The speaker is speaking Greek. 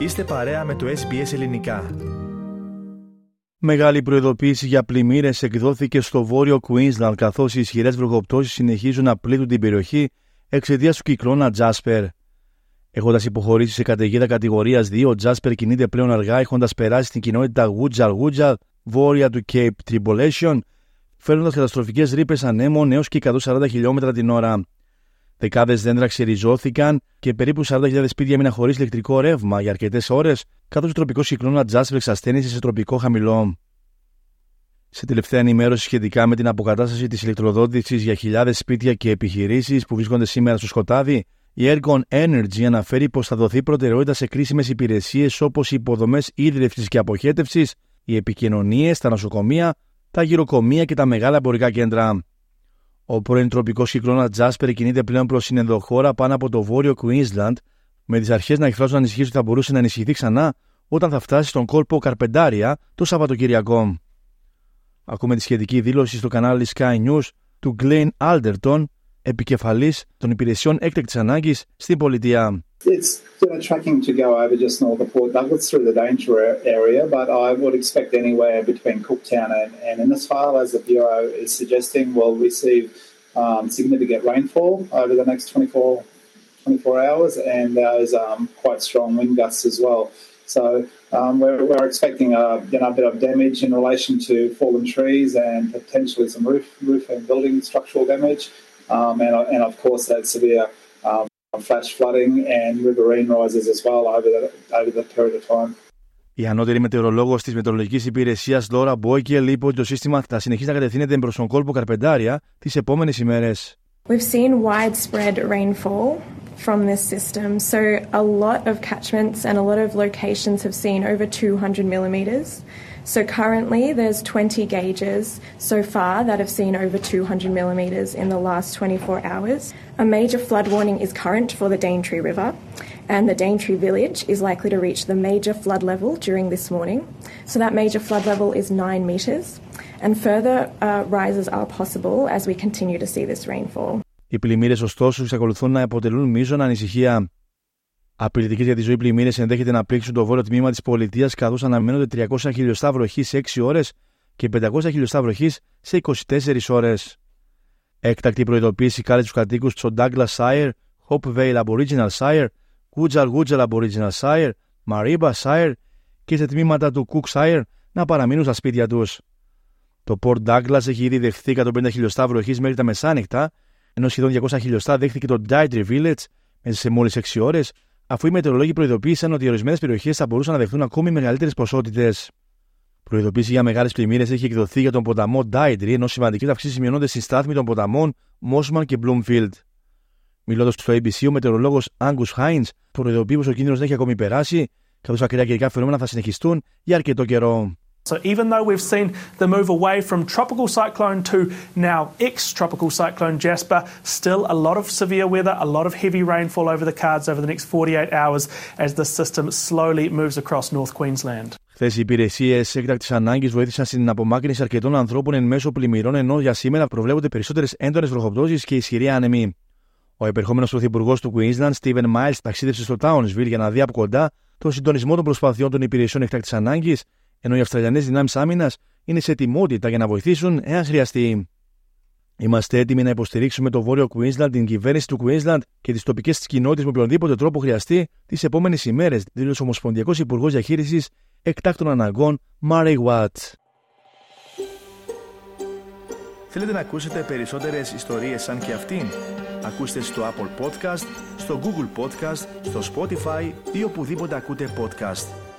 Είστε παρέα με το SBS Ελληνικά. Μεγάλη προειδοποίηση για πλημμύρες εκδόθηκε στο βόρειο Queensland καθώς οι ισχυρές βροχοπτώσεις συνεχίζουν να πλήττουν την περιοχή εξαιτίας του κυκλώνα Jasper. Έχοντας υποχωρήσει σε καταιγίδα κατηγορίας 2, ο Jasper κινείται πλέον αργά έχοντας περάσει στην κοινότητα Woodjar Woodjar βόρεια του Cape Tribulation, φέρνοντας καταστροφικές ρήπες ανέμων έως και 140 χιλιόμετρα την ώρα. Δεκάδες δέντρα ξεριζώθηκαν και περίπου 40.000 σπίτια μείναν χωρίς ηλεκτρικό ρεύμα για αρκετές ώρες, καθώς ο τροπικό κυκλώνα Jasper εξασθένησε σε τροπικό χαμηλό. Σε τελευταία ενημέρωση σχετικά με την αποκατάσταση της ηλεκτροδότησης για χιλιάδες σπίτια και επιχειρήσεις που βρίσκονται σήμερα στο σκοτάδι, η Ergon Energy αναφέρει πως θα δοθεί προτεραιότητα σε κρίσιμες υπηρεσίες όπως οι υποδομές ίδρυυσης και αποχέτευσης, οι επικοινωνίες, τα νοσοκομεία, τα γυροκομεία και τα μεγάλα εμπορικά κέντρα. Ο πρώην τροπικός κυκλώνα Τζάσπερ κινείται πλέον προς την ενδοχώρα πάνω από το βόρειο Queensland, με τις αρχές να εκφράζουν ανησυχίες ότι θα μπορούσε να ενισχυθεί ξανά όταν θα φτάσει στον κόλπο Καρπεντάρια το Σαββατοκυριακό. Ακούμε τη σχετική δήλωση στο κανάλι Sky News του Glenn Alderton, επικεφαλής των υπηρεσιών έκτακτης ανάγκης στην πολιτεία. It's you know, tracking to go over just north of Port Douglas through the danger area, but I would expect anywhere between Cooktown and, and Innisfail, as the Bureau is suggesting, will receive um, significant rainfall over the next 24, 24 hours and those um, quite strong wind gusts as well. So um, we're, we're expecting a, you know, a bit of damage in relation to fallen trees and potentially some roof, roof and building structural damage, um, and, and of course that severe flash flooding and riverine rises as well over the, over the period of time. Η ανώτερη μετεωρολόγος της Μετεωρολογικής Υπηρεσίας Λόρα Μπόικελ είπε ότι το σύστημα θα συνεχίσει να κατευθύνεται προς τον κόλπο Καρπεντάρια τις επόμενες ημέρες. We've seen widespread rainfall from this system, so a lot of catchments and a lot of locations have seen over 200 millimetres. So currently there's 20 gauges so far that have seen over 200 millimetres in the last 24 hours. A major flood warning is current for the Daintree River and the Daintree village is likely to reach the major flood level during this morning. So that major flood level is 9 metres and further uh, rises are possible as we continue to see this rainfall. Οι πλημμύρες, ωστόσο, εξακολουθούν να αποτελούν μείζον ανησυχία. Απειλητικές για τη ζωή πλημμύρες ενδέχεται να πλήξουν το βόρειο τμήμα της πολιτείας, καθώς αναμένονται 300 χιλιοστά βροχής σε 6 ώρες και 500 χιλιοστά βροχής σε 24 ώρες. Έκτακτη προειδοποίηση κάλεσε τους κατοίκους στο Douglas Shire, Hope Vale Aboriginal Shire, Woodjar Woodjar Aboriginal Shire, Mariba Shire και σε τμήματα του Cook Shire να παραμείνουν στα σπίτια τους. Το Port Douglas έχει ήδη δεχθεί 150 χιλιοστά βροχής μέχρι τα μεσάνυχτα, ενώ σχεδόν 200 χιλιοστά δέχθηκε το Deirdre Village μέσα σε μόλις 6 ώρες, αφού οι μετεωρολόγοι προειδοποίησαν ότι ορισμένες περιοχές θα μπορούσαν να δεχθούν ακόμη μεγαλύτερες ποσότητες. Προειδοποίηση για μεγάλες πλημμύρες έχει εκδοθεί για τον ποταμό Deirdre, ενώ σημαντικές αυξήσεις μειώνονται στη στάθμη των ποταμών Mosman και Bloomfield. Μιλώντας στο ABC, ο μετεωρολόγος Angus Hines προειδοποιεί πως ο κίνδυνος δεν έχει ακόμη περάσει, καθώς ακραία καιρικά φαινόμενα θα συνεχιστούν για αρκετό καιρό. So even though we've seen the move away from tropical cyclone to now ex-tropical cyclone Jasper, still a lot of severe weather, a lot of heavy rainfall over the cards over the next 48 hours as the system slowly moves across North Queensland. Χθες οι υπηρεσίες έκτακτης ανάγκης βοήθησαν στην απομάκρυνση αρκετών ανθρώπων εν μέσω πλημμυρών, ενώ για σήμερα προβλέπονται περισσότερες έντονες βροχοπτώσεις και ισχυρή άνεμη. Ο επερχόμενος πρωθυπουργός του Queensland, Steven Miles, ταξίδευσε στο Townsville για να δει από κοντά τον συντονισμό των προσπαθειών των υπηρεσιών εκτάκτη ανάγκης, ενώ οι Αυστραλιανές δυνάμεις άμυνας είναι σε ετοιμότητα για να βοηθήσουν εάν χρειαστεί. Είμαστε έτοιμοι να υποστηρίξουμε το Βόρειο Queensland, την κυβέρνηση του Queensland και τις τοπικές της κοινότητες με οποιονδήποτε τρόπο χρειαστεί τις επόμενες ημέρες, δήλωσε ο Ομοσπονδιακός Υπουργός Διαχείρισης Εκτάκτων Αναγκών, Murray Watt. Θέλετε να ακούσετε περισσότερες ιστορίες σαν και αυτήν; Ακούστε στο Apple Podcast, στο Google Podcast, στο Spotify ή οπουδήποτε ακούτε podcast.